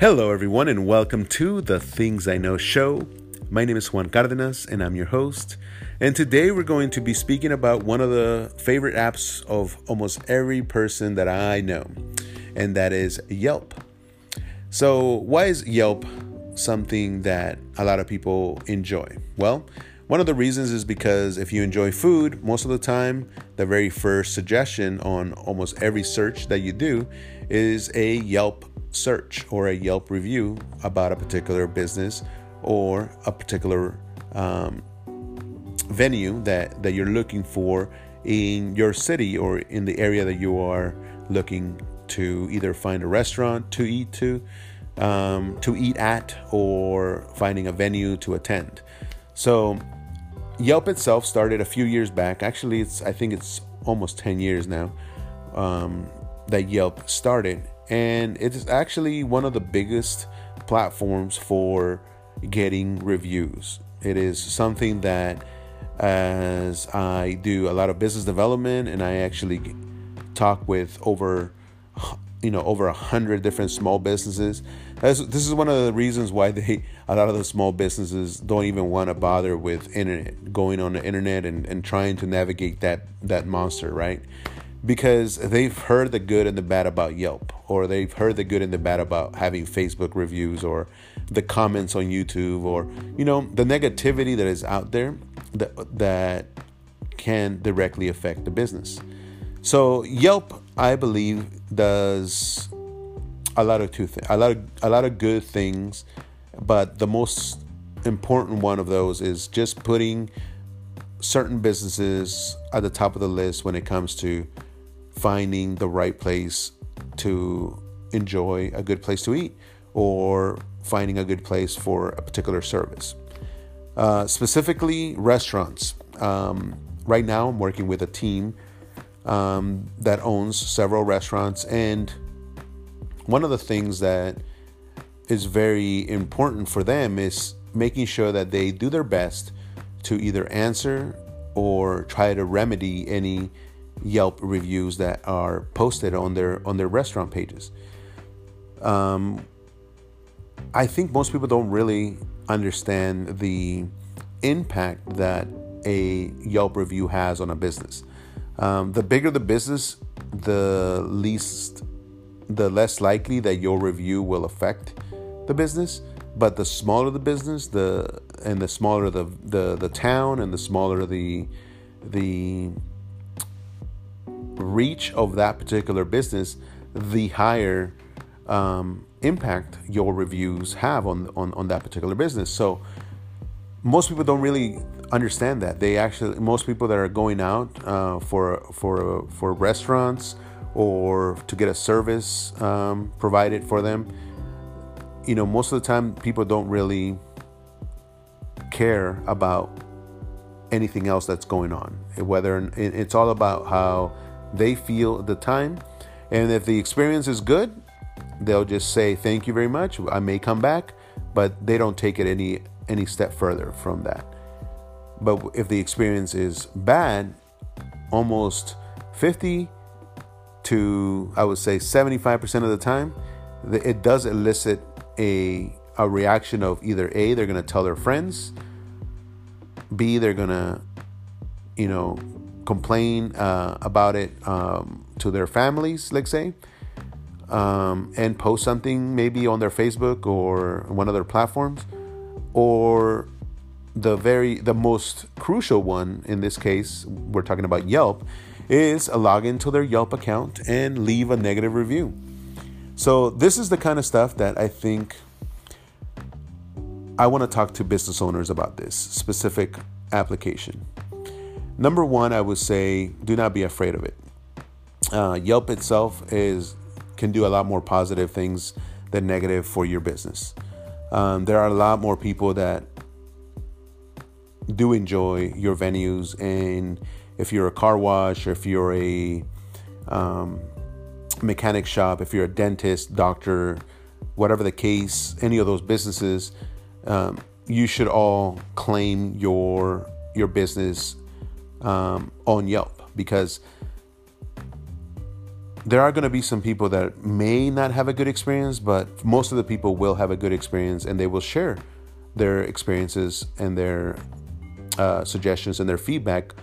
Hello, everyone, and welcome to the Things I Know show. My name is Juan Cardenas, and I'm your host. And today we're going to be speaking about one of the favorite apps of almost every person that I know, and that is Yelp. So, why is Yelp something that a lot of people enjoy? Well, one of the reasons is because if you enjoy food, most of the time, the very first suggestion on almost every search that you do is a Yelp search or a Yelp review about a particular business or a particular um, venue that, that you're looking for in your city or in the area that you are looking to either find a restaurant to eat to, um, to eat at, or finding a venue to attend. So, Yelp itself started a few years back. Actually, it's I think it's almost 10 years now um, that Yelp started, and it's actually one of the biggest platforms for getting reviews. It is something that, as I do a lot of business development, and I actually talk with over, you know, over a hundred different small businesses. This is one of the reasons why they, a lot of the small businesses don't even want to bother with internet, going on the internet and, and trying to navigate that that monster, right? Because they've heard the good and the bad about Yelp, or they've heard the good and the bad about having Facebook reviews, or the comments on YouTube, or you know the negativity that is out there that that can directly affect the business. So Yelp, I believe, does a lot of two things, a lot of a lot of good things, but the most important one of those is just putting certain businesses at the top of the list when it comes to finding the right place to enjoy a good place to eat or finding a good place for a particular service. Uh, specifically, restaurants. Um, right now, I'm working with a team um, that owns several restaurants, and one of the things that is very important for them is making sure that they do their best to either answer or try to remedy any Yelp reviews that are posted on their on their restaurant pages. Um, I think most people don't really understand the impact that a Yelp review has on a business. Um, the bigger the business, the least, the less likely that your review will affect the business. But the smaller the business, the and the smaller the the, the town, and the smaller the the reach of that particular business, the higher um, impact your reviews have on, on, on that particular business. So most people don't really understand that. They actually, most people that are going out uh, for for for restaurants or to get a service um, provided for them, you know, most of the time people don't really care about anything else that's going on. Whether it's all about how they feel at the time. And if the experience is good, they'll just say thank you very much. I may come back, but they don't take it any any step further from that. But if the experience is bad, almost 50 to I would say 75% of the time, it does elicit a a reaction of either A, they're going to tell their friends, B, they're going to you know complain uh, about it um, to their families, let's say, um, and post something maybe on their Facebook or one of their platforms, or the very the most crucial one in this case, we're talking about Yelp, is a login to their Yelp account and leave a negative review. So this is the kind of stuff that I think I want to talk to business owners about this specific application. Number one, I would say do not be afraid of it. Uh, Yelp itself is can do a lot more positive things than negative for your business. Um, there are a lot more people that do enjoy your venues, and if you're a car wash, or if you're a um, mechanic shop, if you're a dentist, doctor, whatever the case, any of those businesses, um, you should all claim your your business um, on Yelp because there are going to be some people that may not have a good experience, but most of the people will have a good experience and they will share their experiences and their uh, suggestions and their feedback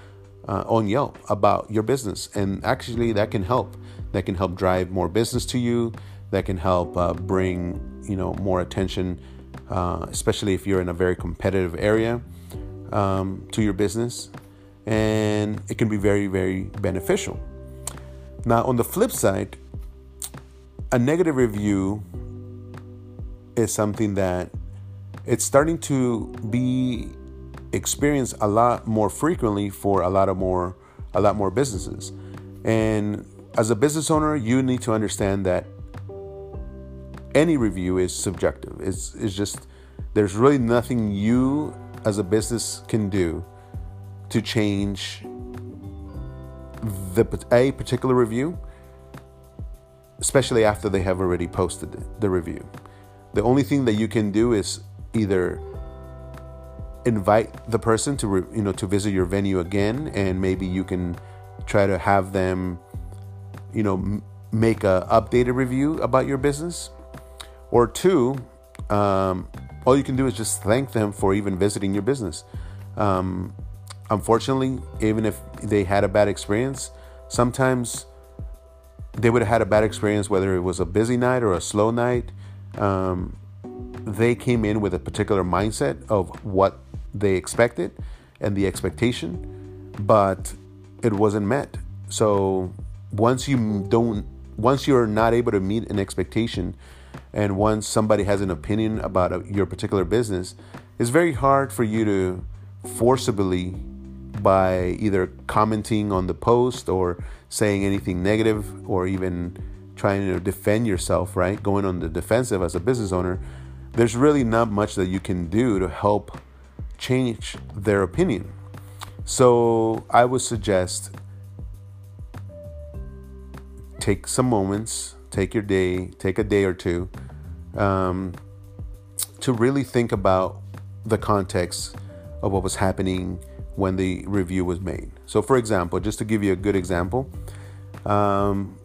uh, on Yelp about your business. And actually, that can help. That can help drive more business to you. That can help uh, bring you know more attention, uh, especially if you're in a very competitive area um, to your business, and it can be very very beneficial. Now, on the flip side, a negative review is something that it's starting to be experienced a lot more frequently for a lot of more a lot more businesses. And as a business owner, you need to understand that any review is subjective. It's, it's just there's really nothing you as a business can do to change the a particular review, especially after they have already posted the review. The only thing that you can do is either invite the person to re, you know to visit your venue again, and maybe you can try to have them, you know, m- make a updated review about your business, or two, um, all you can do is just thank them for even visiting your business. Um, unfortunately, even if they had a bad experience, sometimes they would have had a bad experience, whether it was a busy night or a slow night. Um, they came in with a particular mindset of what they expected and the expectation, but it wasn't met. So once you don't, once you're not able to meet an expectation, and once somebody has an opinion about your particular business, it's very hard for you to forcibly by either commenting on the post or saying anything negative or even trying to defend yourself, right? Going on the defensive as a business owner, there's really not much that you can do to help change their opinion. So I would suggest take some moments, take your day, take a day or two um, to really think about the context of what was happening when the review was made. So, for example, just to give you a good example, um,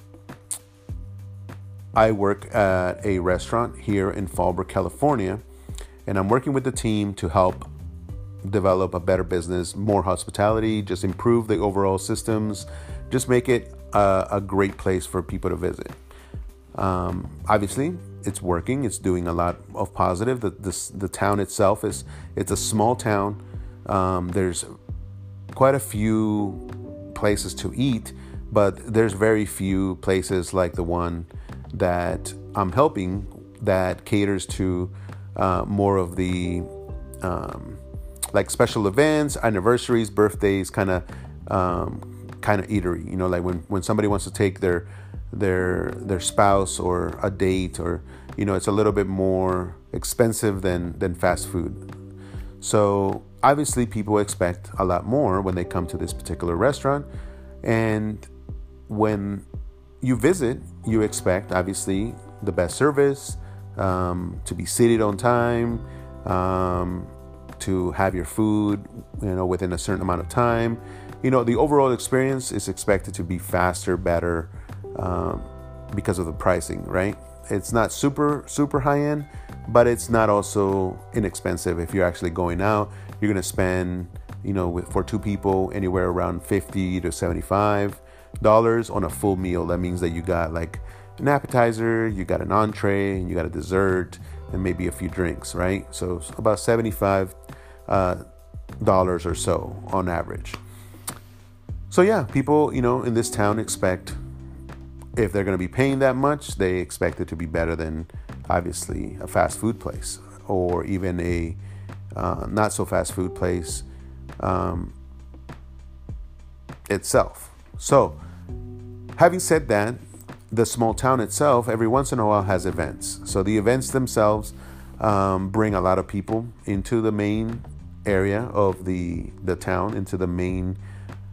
I work at a restaurant here in Fallbrook, California, and I'm working with the team to help develop a better business, more hospitality, just improve the overall systems, just make it a, a great place for people to visit. Um, obviously, it's working. It's doing a lot of positive. The, the, the town itself is it's a small town um, there's quite a few places to eat, but there's very few places like the one that I'm helping that caters to uh, more of the um, like special events, anniversaries, birthdays, kind of um, kind of eatery. You know, like when when somebody wants to take their their their spouse or a date, or you know, it's a little bit more expensive than than fast food. So obviously, people expect a lot more when they come to this particular restaurant. And when you visit, you expect obviously the best service, um, to be seated on time, um, to have your food, you know, within a certain amount of time. You know, the overall experience is expected to be faster, better, um, because of the pricing, right? It's not super super high end, but it's not also inexpensive. If you're actually going out, you're gonna spend, you know, for two people anywhere around 50 to 75 dollars on a full meal. That means that you got like an appetizer, you got an entree, and you got a dessert, and maybe a few drinks, right? So about 75 uh, dollars or so on average. So yeah, people, you know, in this town expect if they're going to be paying that much, they expect it to be better than obviously a fast food place or even a uh, not so fast food place um, itself. So, having said that, the small town itself every once in a while has events. So the events themselves um, bring a lot of people into the main area of the the town, into the main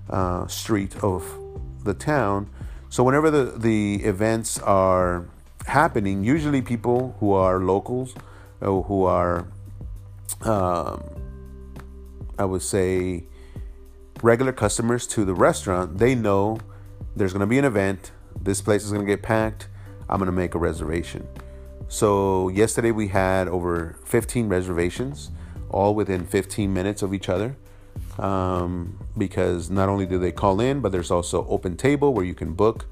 uh, street of the town so whenever the, the events are happening, usually people who are locals, uh, who are, um, I would say, regular customers to the restaurant, they know there's going to be an event. this place is going to get packed. I'm going to make a reservation. So, yesterday we had over 15 reservations, all within 15 minutes of each other. Um, because not only do they call in, but there's also OpenTable where you can book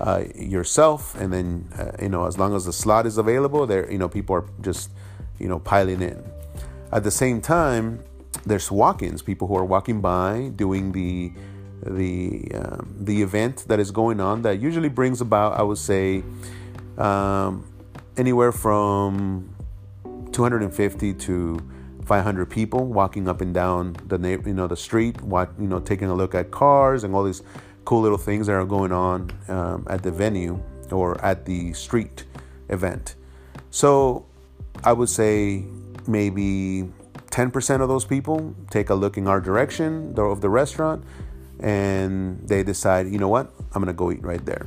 uh, yourself, and then uh, you know as long as the slot is available, there you know people are just you know piling in. At the same time, there's walk-ins, people who are walking by doing the the um, the event that is going on that usually brings about I would say um, anywhere from 250 to 500 people walking up and down the you know the street, walk, you know taking a look at cars and all these cool little things that are going on um, at the venue or at the street event. So I would say maybe 10% of those people take a look in our direction of the restaurant and they decide, you know what, I'm gonna go eat right there.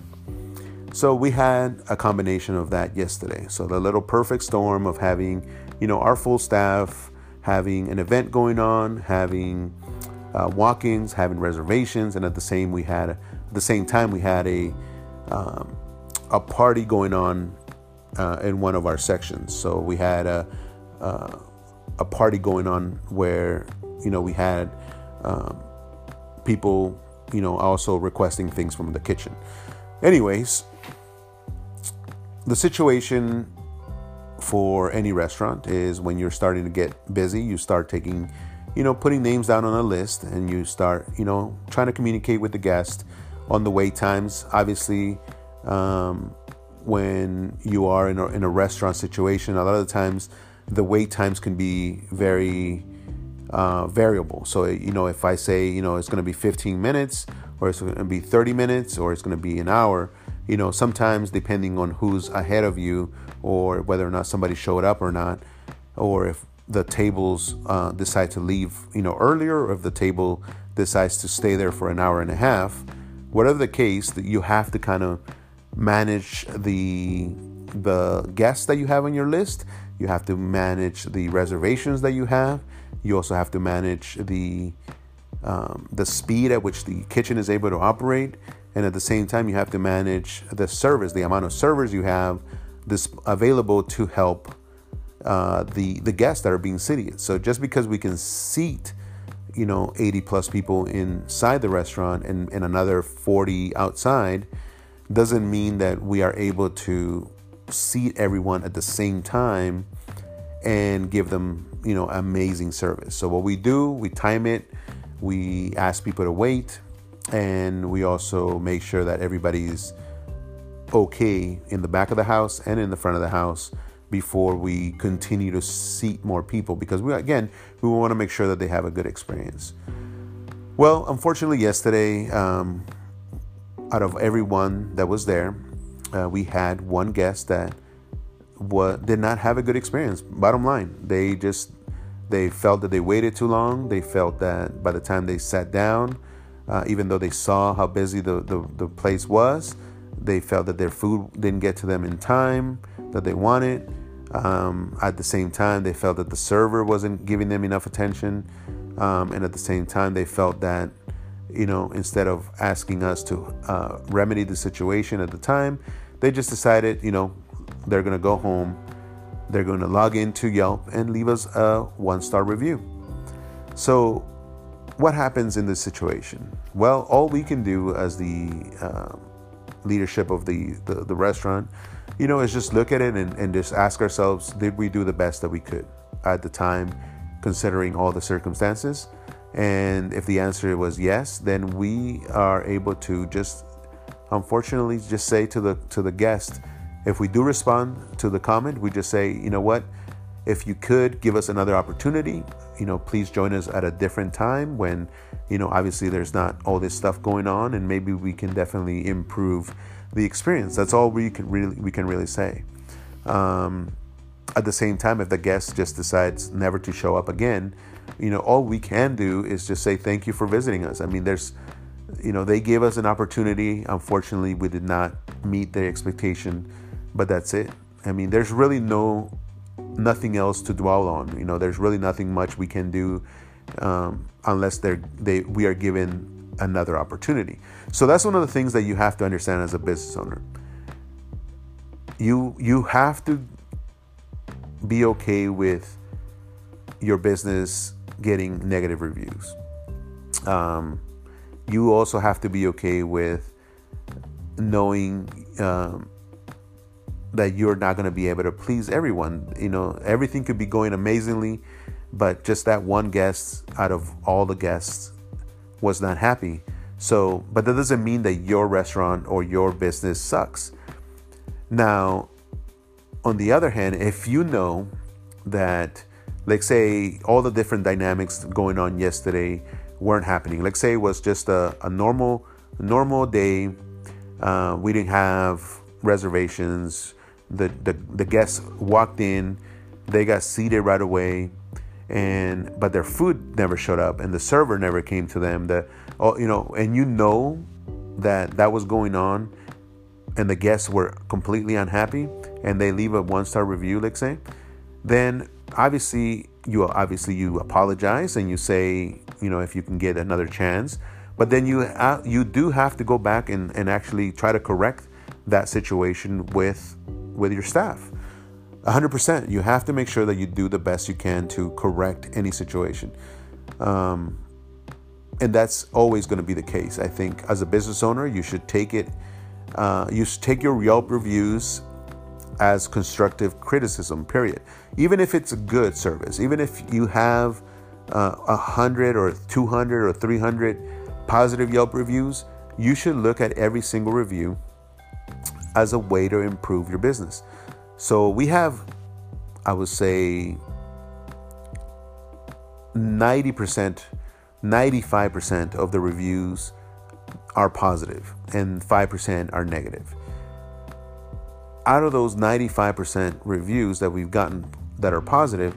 So we had a combination of that yesterday. So the little perfect storm of having, you know, our full staff, having an event going on, having uh, walk-ins, having reservations, and at the same we had at the same time we had a um, a party going on uh, in one of our sections. So we had a uh, a party going on where you know we had um, people you know also requesting things from the kitchen. Anyways, the situation for any restaurant is when you're starting to get busy, you start taking, you know, putting names down on a list and you start, you know, trying to communicate with the guest on the wait times. Obviously, um, when you are in a, in a restaurant situation, a lot of the times the wait times can be very uh, variable. So, you know, if I say, you know, it's going to be 15 minutes or it's going to be 30 minutes or it's going to be an hour, you know, sometimes depending on who's ahead of you or whether or not somebody showed up or not, or if the tables uh, decide to leave, you know, earlier, or if the table decides to stay there for an hour and a half, whatever the case, that you have to kind of manage the the guests that you have on your list. You have to manage the reservations that you have. You also have to manage the um, the speed at which the kitchen is able to operate and at the same time you have to manage the service the amount of servers you have this available to help uh, the the guests that are being seated. So just because we can seat you know 80 plus people inside the restaurant and, and another 40 outside doesn't mean that we are able to seat everyone at the same time and give them you know amazing service. So what we do we time it we ask people to wait and we also make sure that everybody's okay in the back of the house and in the front of the house before we continue to seat more people because we again we want to make sure that they have a good experience. Well unfortunately yesterday um, out of everyone that was there uh, we had one guest that what did not have a good experience. Bottom line they just they felt that they waited too long. They felt that by the time they sat down uh, even though they saw how busy the, the, the place was, they felt that their food didn't get to them in time that they wanted. Um, at the same time, they felt that the server wasn't giving them enough attention. Um, and at the same time, they felt that, you know, instead of asking us to uh, remedy the situation at the time, they just decided, you know, they're going to go home. They're going to log into Yelp and leave us a one star review. So what happens in this situation? Well, all we can do as the uh, leadership of the, the, the, restaurant, you know, is just look at it and, and just ask ourselves, did we do the best that we could at the time, considering all the circumstances? And if the answer was yes, then we are able to just, unfortunately, just say to the to the guest, if we do respond to the comment, we just say, you know what, if you could give us another opportunity, you know, please join us at a different time when, you know, obviously there's not all this stuff going on, and maybe we can definitely improve the experience. That's all we can really we can really say. Um, at the same time, if the guest just decides never to show up again, you know, all we can do is just say thank you for visiting us. I mean, there's, you know, they gave us an opportunity. Unfortunately, we did not meet their expectation, but that's it. I mean, there's really no nothing else to dwell on. You know, there's really nothing much we can do um, unless they're they we are given another opportunity. So that's one of the things that you have to understand as a business owner. You you have to be okay with your business getting negative reviews. Um, you also have to be okay with knowing um, that you're not going to be able to please everyone. You know, everything could be going amazingly, but just that one guest out of all the guests was not happy. So, but that doesn't mean that your restaurant or your business sucks. Now, on the other hand, if you know that, like, say, all the different dynamics going on yesterday weren't happening, like, say, it was just a, a normal, normal day, uh, we didn't have reservations, the, the, the guests walked in, they got seated right away and but their food never showed up and the server never came to them the oh you know and you know that that was going on and the guests were completely unhappy and they leave a one star review let's say then obviously you obviously you apologize and you say you know if you can get another chance but then you uh, you do have to go back and, and actually try to correct that situation with with your staff 100%. You have to make sure that you do the best you can to correct any situation. Um, and that's always going to be the case. I think as a business owner, you should take it, uh, you should take your Yelp reviews as constructive criticism, period. Even if it's a good service, even if you have uh, a uh, hundred or 200 or 300 positive Yelp reviews, you should look at every single review as a way to improve your business. So we have, I would say, 90%, 95% of the reviews are positive and 5% are negative. Out of those 95% reviews that we've gotten that are positive,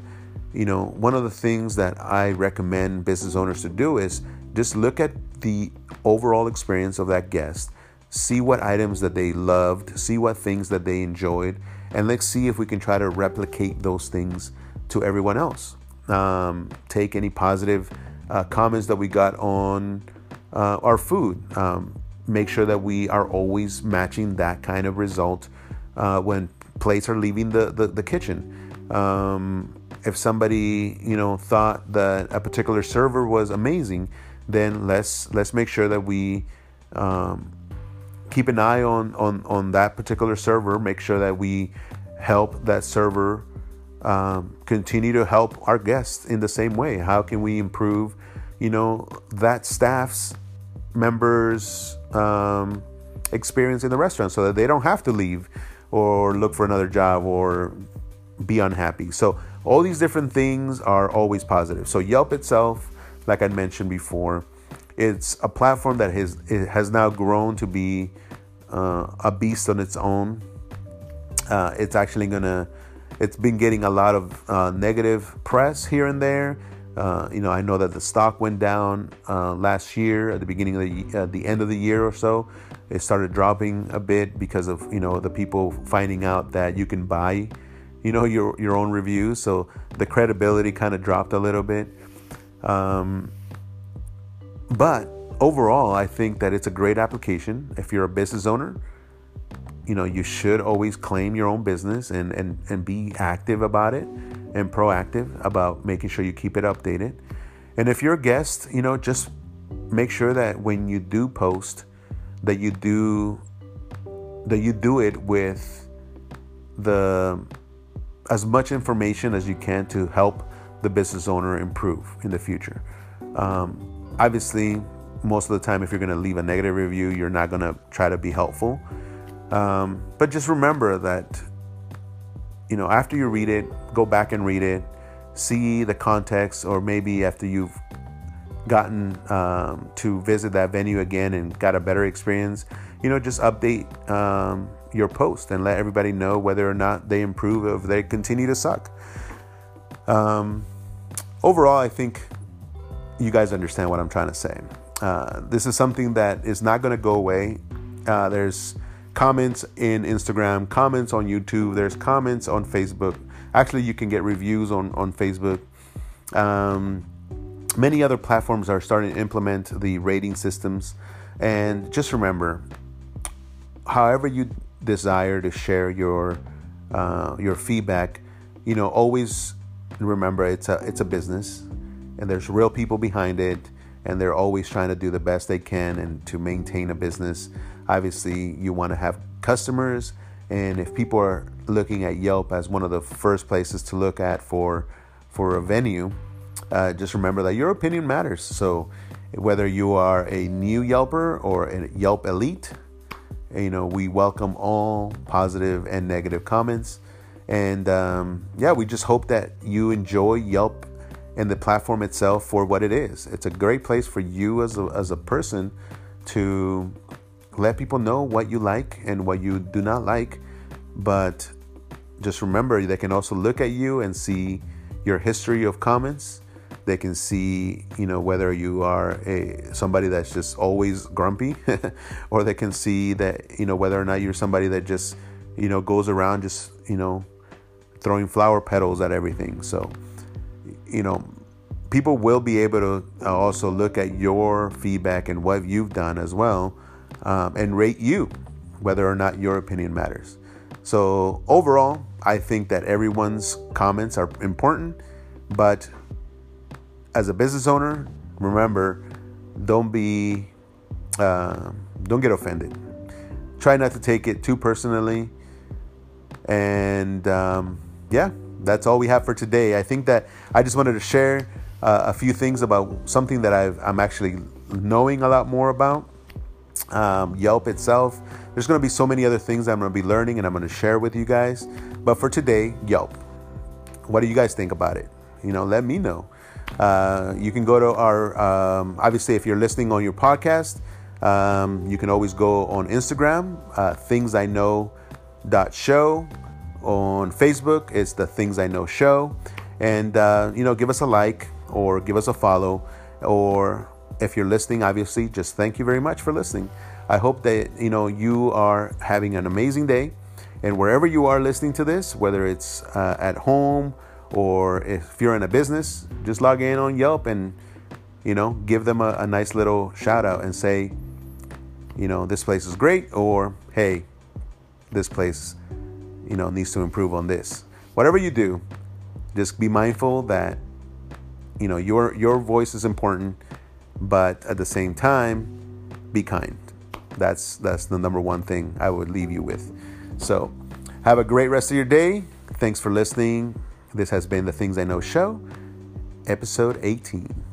you know, one of the things that I recommend business owners to do is just look at the overall experience of that guest, see what items that they loved, see what things that they enjoyed, and let's see if we can try to replicate those things to everyone else. Um, take any positive uh, comments that we got on uh, our food. Um, make sure that we are always matching that kind of result uh, when plates are leaving the, the, the kitchen. Um, if somebody you know thought that a particular server was amazing, then let's let's make sure that we um, keep an eye on on on that particular server. Make sure that we help that server um, continue to help our guests in the same way. How can we improve, you know, that staff's members' um, experience in the restaurant so that they don't have to leave or look for another job or be unhappy. So all these different things are always positive. So Yelp itself, like I mentioned before, it's a platform that has has now grown to be uh, a beast on its own. Uh, it's actually gonna. It's been getting a lot of uh, negative press here and there. Uh, you know, I know that the stock went down uh, last year at the beginning of the the end of the year or so. It started dropping a bit because of you know the people finding out that you can buy, you know, your your own reviews. So the credibility kind of dropped a little bit. Um, but overall, I think that it's a great application. If you're a business owner, you know, you should always claim your own business and, and, and be active about it and proactive about making sure you keep it updated. And if you're a guest, you know, just make sure that when you do post, that you do that you do it with the as much information as you can to help the business owner improve in the future. Um, obviously, most of the time, if you're going to leave a negative review, you're not going to try to be helpful. Um, but just remember that, you know, after you read it, go back and read it, see the context, or maybe after you've gotten um, to visit that venue again and got a better experience, you know, just update um, your post and let everybody know whether or not they improve or if they continue to suck. Um, overall, I think you guys understand what I'm trying to say. Uh, this is something that is not going to go away. Uh, there's comments in Instagram, comments on YouTube, there's comments on Facebook. Actually, you can get reviews on, on Facebook. Um, many other platforms are starting to implement the rating systems. And just remember, however you desire to share your uh, your feedback, you know, always remember it's a it's a business, and there's real people behind it, and they're always trying to do the best they can and to maintain a business. Obviously, you want to have customers, and if people are looking at Yelp as one of the first places to look at for for a venue, uh, just remember that your opinion matters. So, whether you are a new Yelper or a Yelp elite, you know we welcome all positive and negative comments. And um, yeah, we just hope that you enjoy Yelp and the platform itself for what it is. It's a great place for you as a, as a person to let people know what you like and what you do not like. But just remember, they can also look at you and see your history of comments. They can see, you know, whether you are a somebody that's just always grumpy, or they can see that, you know, whether or not you're somebody that just, you know, goes around just, you know, throwing flower petals at everything. So, you know, people will be able to uh, also look at your feedback and what you've done as well um, and rate you, whether or not your opinion matters. So, overall, I think that everyone's comments are important, but as a business owner, remember, don't be, uh, don't get offended. Try not to take it too personally. And um, yeah, that's all we have for today. I think that I just wanted to share uh, a few things about something that i am actually knowing a lot more about. Um, Yelp itself. There's going to be so many other things I'm going to be learning and I'm going to share with you guys. But for today, Yelp. What do you guys think about it? You know, let me know. Uh, you can go to our, um, obviously, if you're listening on your podcast, um, you can always go on Instagram, uh, things I know dot show. On Facebook, it's the Things I Know Show. And, uh, you know, give us a like or give us a follow. Or if you're listening, obviously, just thank you very much for listening. I hope that, you know, you are having an amazing day. And wherever you are listening to this, whether it's uh, at home or if you're in a business, just log in on Yelp and, you know, give them a, a nice little shout out and say, you know, this place is great or, hey, this place you know needs to improve on this. Whatever you do just be mindful that you know your your voice is important but at the same time be kind. That's that's the number one thing i would leave you with. So have a great rest of your day. Thanks for listening. This has been the things i know show episode 18